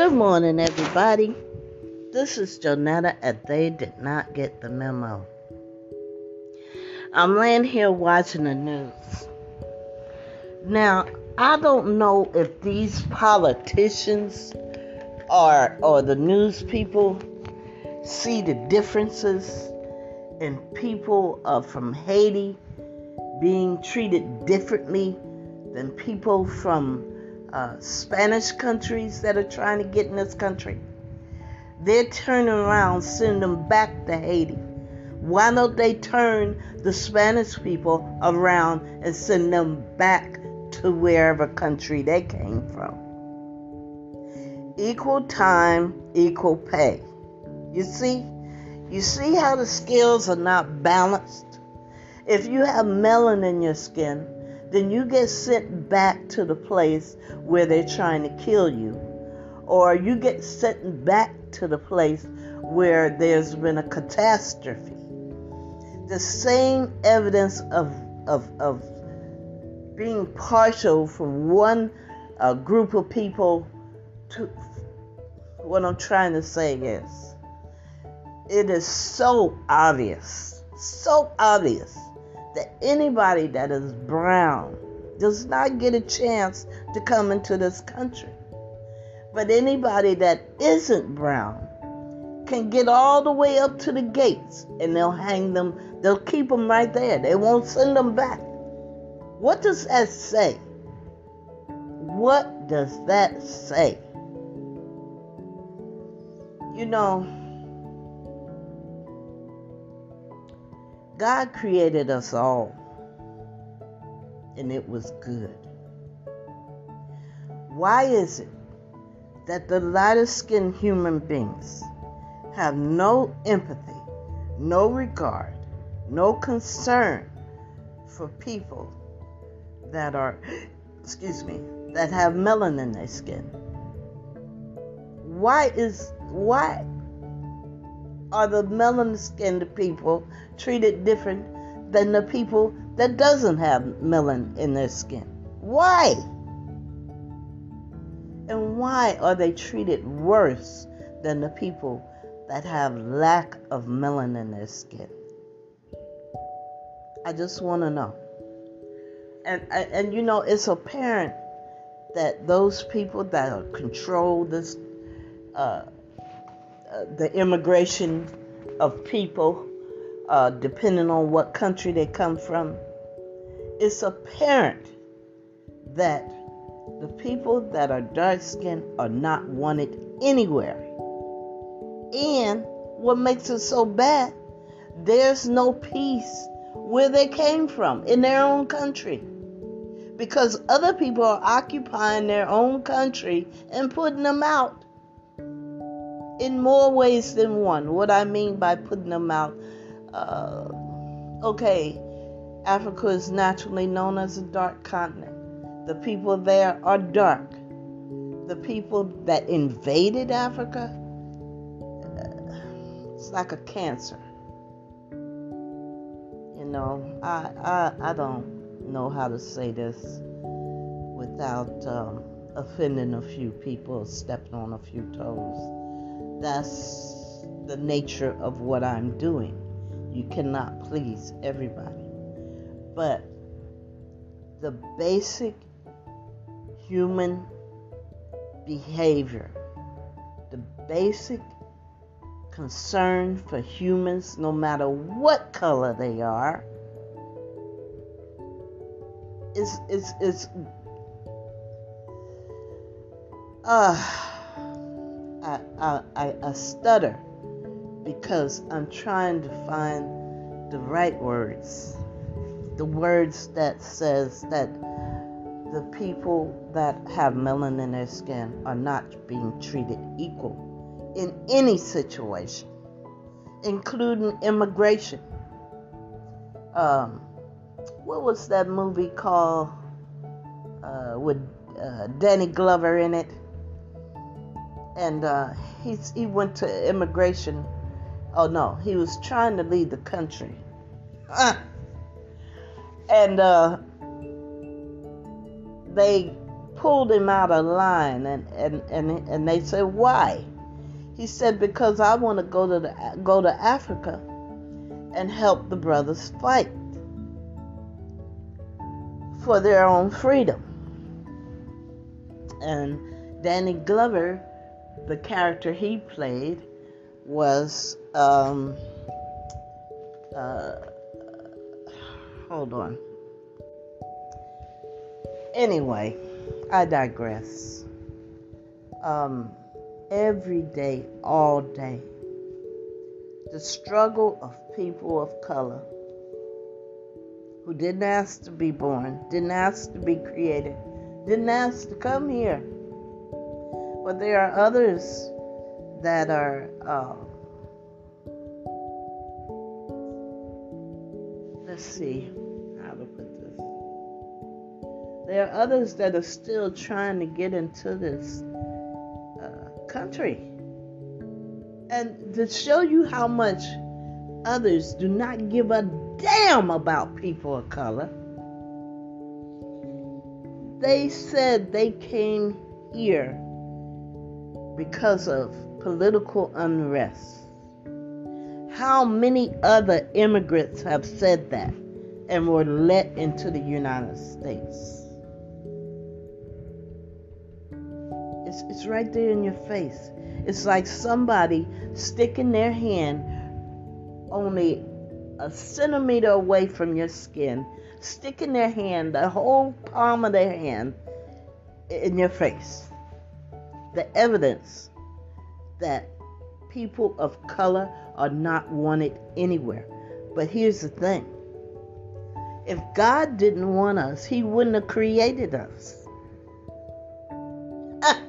Good morning, everybody. This is Jonetta, and they did not get the memo. I'm laying here watching the news. Now, I don't know if these politicians or or the news people see the differences in people uh, from Haiti being treated differently than people from uh, Spanish countries that are trying to get in this country. They're turning around, sending them back to Haiti. Why don't they turn the Spanish people around and send them back to wherever country they came from? Equal time, equal pay. You see? You see how the scales are not balanced? If you have melanin in your skin, then you get sent back to the place where they're trying to kill you. Or you get sent back to the place where there's been a catastrophe. The same evidence of, of, of being partial from one uh, group of people to what I'm trying to say is it is so obvious, so obvious that anybody that is brown does not get a chance to come into this country. But anybody that isn't brown can get all the way up to the gates and they'll hang them, they'll keep them right there. They won't send them back. What does that say? What does that say? You know, God created us all, and it was good. Why is it that the lighter skinned human beings have no empathy, no regard, no concern for people that are, excuse me, that have melanin in their skin? Why is, why are the melanin skinned people treated different than the people that doesn't have melanin in their skin? Why? And why are they treated worse than the people that have lack of melanin in their skin? I just want to know. And, and, and you know, it's apparent that those people that control this uh, uh, the immigration of people, uh, depending on what country they come from, it's apparent that the people that are dark skinned are not wanted anywhere. And what makes it so bad, there's no peace where they came from in their own country. Because other people are occupying their own country and putting them out in more ways than one. What I mean by putting them out, uh, okay, Africa is naturally known as a dark continent. The people there are dark. The people that invaded Africa, uh, it's like a cancer. You know, I, I, I don't know how to say this without um, offending a few people, stepping on a few toes. That's the nature of what I'm doing. You cannot please everybody. But the basic human behavior, the basic concern for humans, no matter what color they are, is is is uh I, I, I, I stutter because I'm trying to find the right words. The words that says that the people that have melanin in their skin are not being treated equal in any situation, including immigration. Um, what was that movie called uh, with uh, Danny Glover in it? And uh, he's he went to immigration. Oh no, he was trying to leave the country, uh, and uh, they pulled him out of line and, and, and, and they said, Why? He said, Because I want to go to the, go to Africa and help the brothers fight for their own freedom. And Danny Glover, the character he played, was um, uh, hold on. Anyway, I digress. Um, every day, all day, the struggle of people of color who didn't ask to be born, didn't ask to be created, didn't ask to come here. But there are others that are. Uh, let's see how to put this. There are others that are still trying to get into this uh, country. And to show you how much others do not give a damn about people of color, they said they came here because of political unrest. How many other immigrants have said that and were let into the United States? It's, it's right there in your face. It's like somebody sticking their hand only a centimeter away from your skin, sticking their hand, the whole palm of their hand, in your face. The evidence that people of color are not wanted anywhere. But here's the thing if God didn't want us, He wouldn't have created us.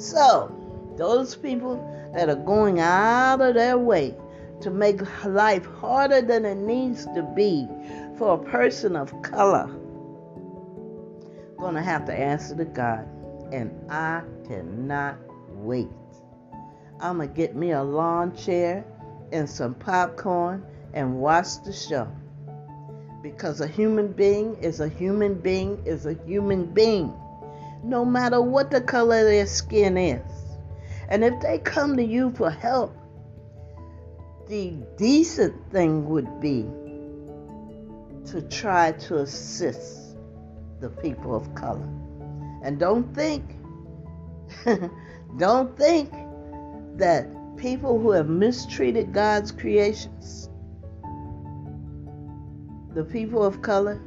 So, those people that are going out of their way to make life harder than it needs to be for a person of color, going to have to answer to God. And I cannot wait. I'm going to get me a lawn chair and some popcorn and watch the show. Because a human being is a human being is a human being no matter what the color of their skin is. And if they come to you for help, the decent thing would be to try to assist the people of color. And don't think, don't think that people who have mistreated God's creations, the people of color,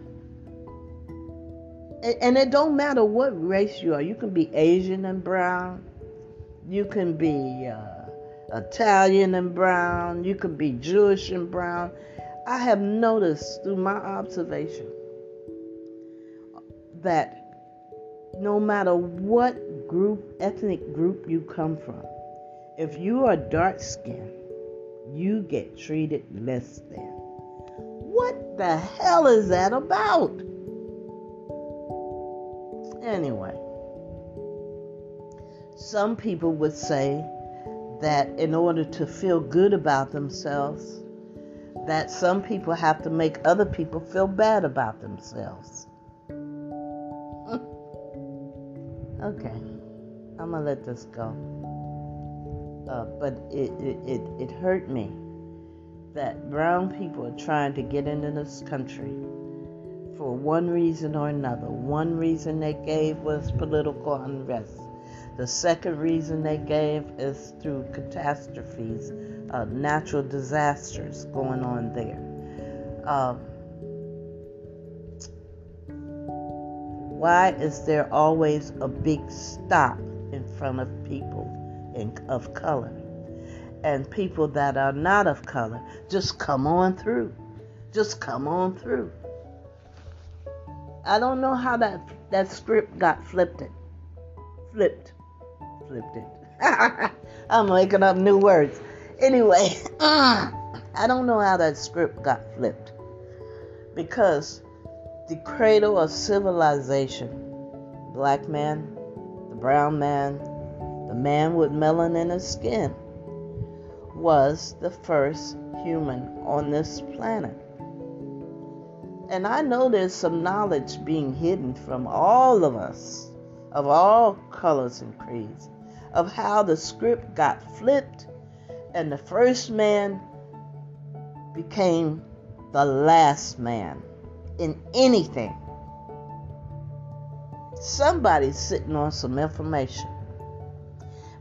and it don't matter what race you are. You can be Asian and brown. You can be uh, Italian and brown. You can be Jewish and brown. I have noticed through my observation that no matter what group, ethnic group you come from, if you are dark skinned, you get treated less than. What the hell is that about? Anyway, some people would say that in order to feel good about themselves, that some people have to make other people feel bad about themselves. Okay, I'm gonna let this go. Uh, but it, it, it, it hurt me that brown people are trying to get into this country for one reason or another. One reason they gave was political unrest. The second reason they gave is through catastrophes, uh, natural disasters going on there. Uh, why is there always a big stop in front of people in, of color? And people that are not of color just come on through. Just come on through. I don't know how that that script got flipped. It flipped, flipped it. I'm making up new words. Anyway, I don't know how that script got flipped because the cradle of civilization, black man, the brown man, the man with melanin in his skin, was the first human on this planet. And I know there's some knowledge being hidden from all of us, of all colors and creeds, of how the script got flipped and the first man became the last man in anything. Somebody's sitting on some information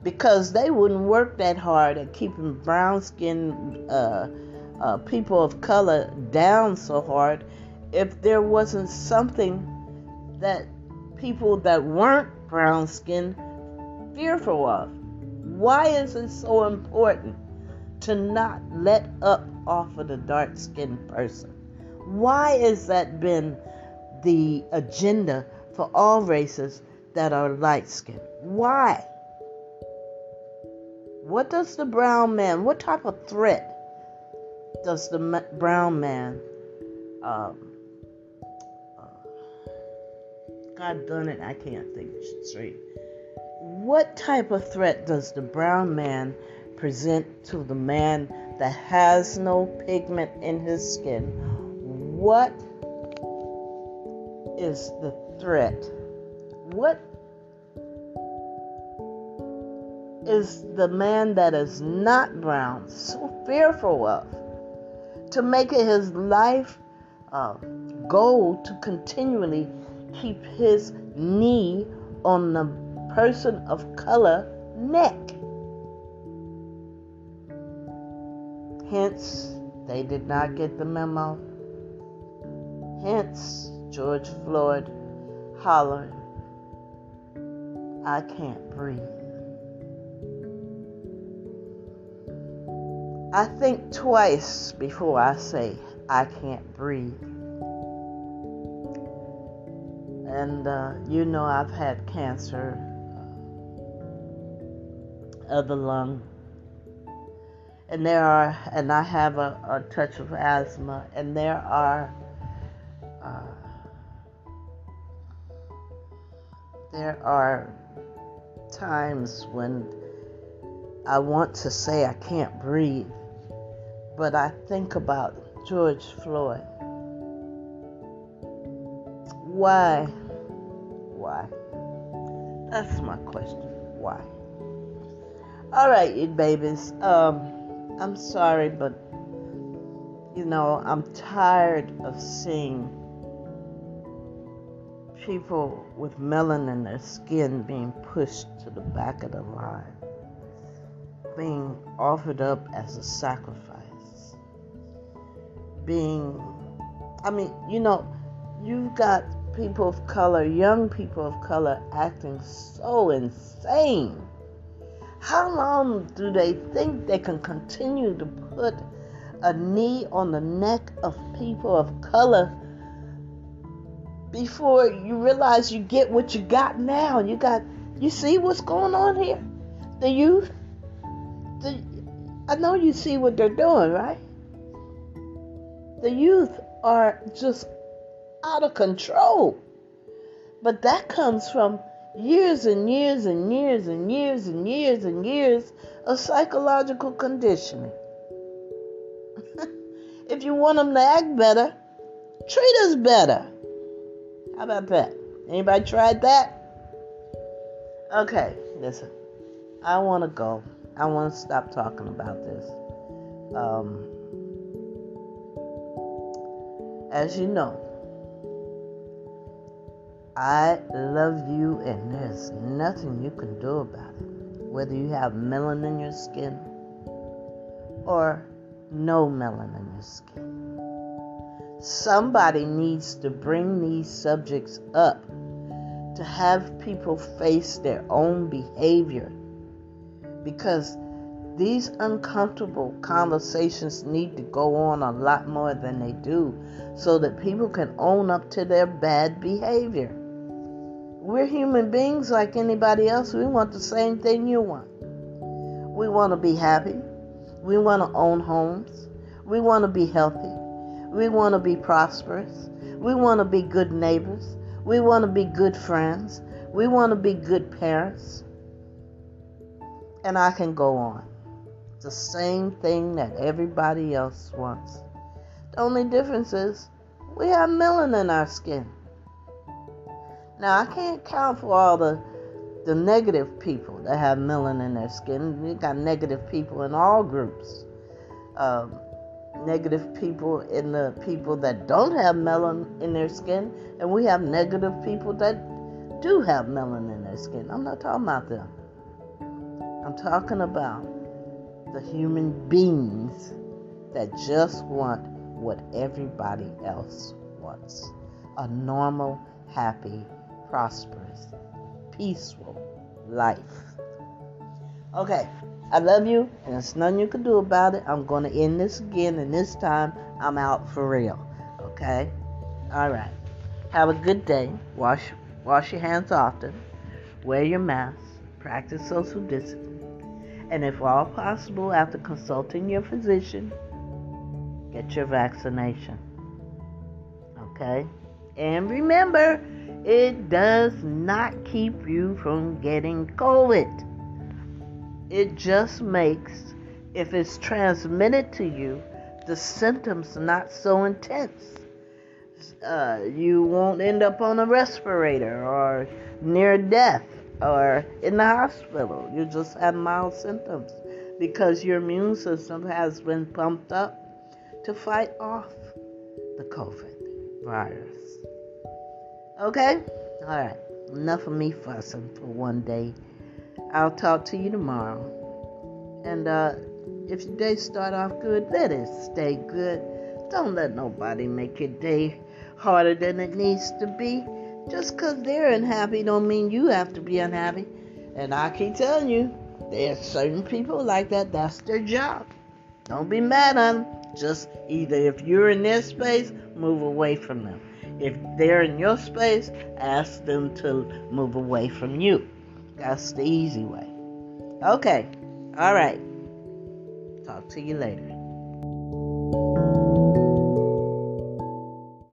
because they wouldn't work that hard at keeping brown skinned uh, uh, people of color down so hard if there wasn't something that people that weren't brown skinned fearful of. Why is it so important to not let up off of the dark skinned person? Why has that been the agenda for all races that are light skinned? Why? What does the brown man, what type of threat does the brown man, um, uh, God done it, I can't think straight. What type of threat does the brown man present to the man that has no pigment in his skin? What is the threat? What is the man that is not brown so fearful of? To make it his life uh, goal to continually keep his knee on the person of color neck. Hence, they did not get the memo. Hence, George Floyd hollering, I can't breathe. I think twice before I say, I can't breathe. And uh, you know, I've had cancer of the lung. And there are, and I have a, a touch of asthma, and there are, are times when I want to say I can't breathe, but I think about George Floyd. Why? Why? That's my question. Why? All right, you babies. Um, I'm sorry, but you know, I'm tired of seeing people with melanin in their skin being pushed to the back of the line, being offered up as a sacrifice, being, I mean, you know, you've got people of color, young people of color acting so insane. How long do they think they can continue to put a knee on the neck of people of color before you realize you get what you got now? You got, you see what's going on here? The youth, the, I know you see what they're doing, right? The youth are just out of control. But that comes from years and years and years and years and years and years of psychological conditioning. if you want them to act better, treat us better. How about that? Anybody tried that? Okay, listen. I want to go. I want to stop talking about this. Um, as you know, I love you, and there's nothing you can do about it. Whether you have melanin in your skin or no melanin in your skin. Somebody needs to bring these subjects up to have people face their own behavior because these uncomfortable conversations need to go on a lot more than they do so that people can own up to their bad behavior. We're human beings like anybody else. We want the same thing you want. We want to be happy. We want to own homes. We want to be healthy. We want to be prosperous. We want to be good neighbors. We want to be good friends. We want to be good parents. And I can go on. It's the same thing that everybody else wants. The only difference is we have melanin in our skin. Now, I can't count for all the the negative people that have melanin in their skin. You got negative people in all groups. Um, negative people in the people that don't have melanin in their skin, and we have negative people that do have melanin in their skin. I'm not talking about them. I'm talking about the human beings that just want what everybody else wants a normal, happy, prosperous, peaceful life. Okay, I love you, and there's nothing you can do about it. I'm going to end this again, and this time I'm out for real. Okay? All right. Have a good day. Wash wash your hands often. Wear your mask. Practice social distancing. And if all possible, after consulting your physician, get your vaccination. Okay? And remember, it does not keep you from getting COVID. It just makes, if it's transmitted to you, the symptoms not so intense. Uh, you won't end up on a respirator or near death or in the hospital. You just have mild symptoms because your immune system has been pumped up to fight off the COVID virus. Okay? All right. Enough of me fussing for one day. I'll talk to you tomorrow. And uh, if your day start off good, let it stay good. Don't let nobody make your day harder than it needs to be. Just because they're unhappy don't mean you have to be unhappy. And I keep telling you, there's certain people like that. That's their job. Don't be mad at them. Just either if you're in their space, move away from them. If they're in your space, ask them to move away from you. That's the easy way. Okay. All right. Talk to you later.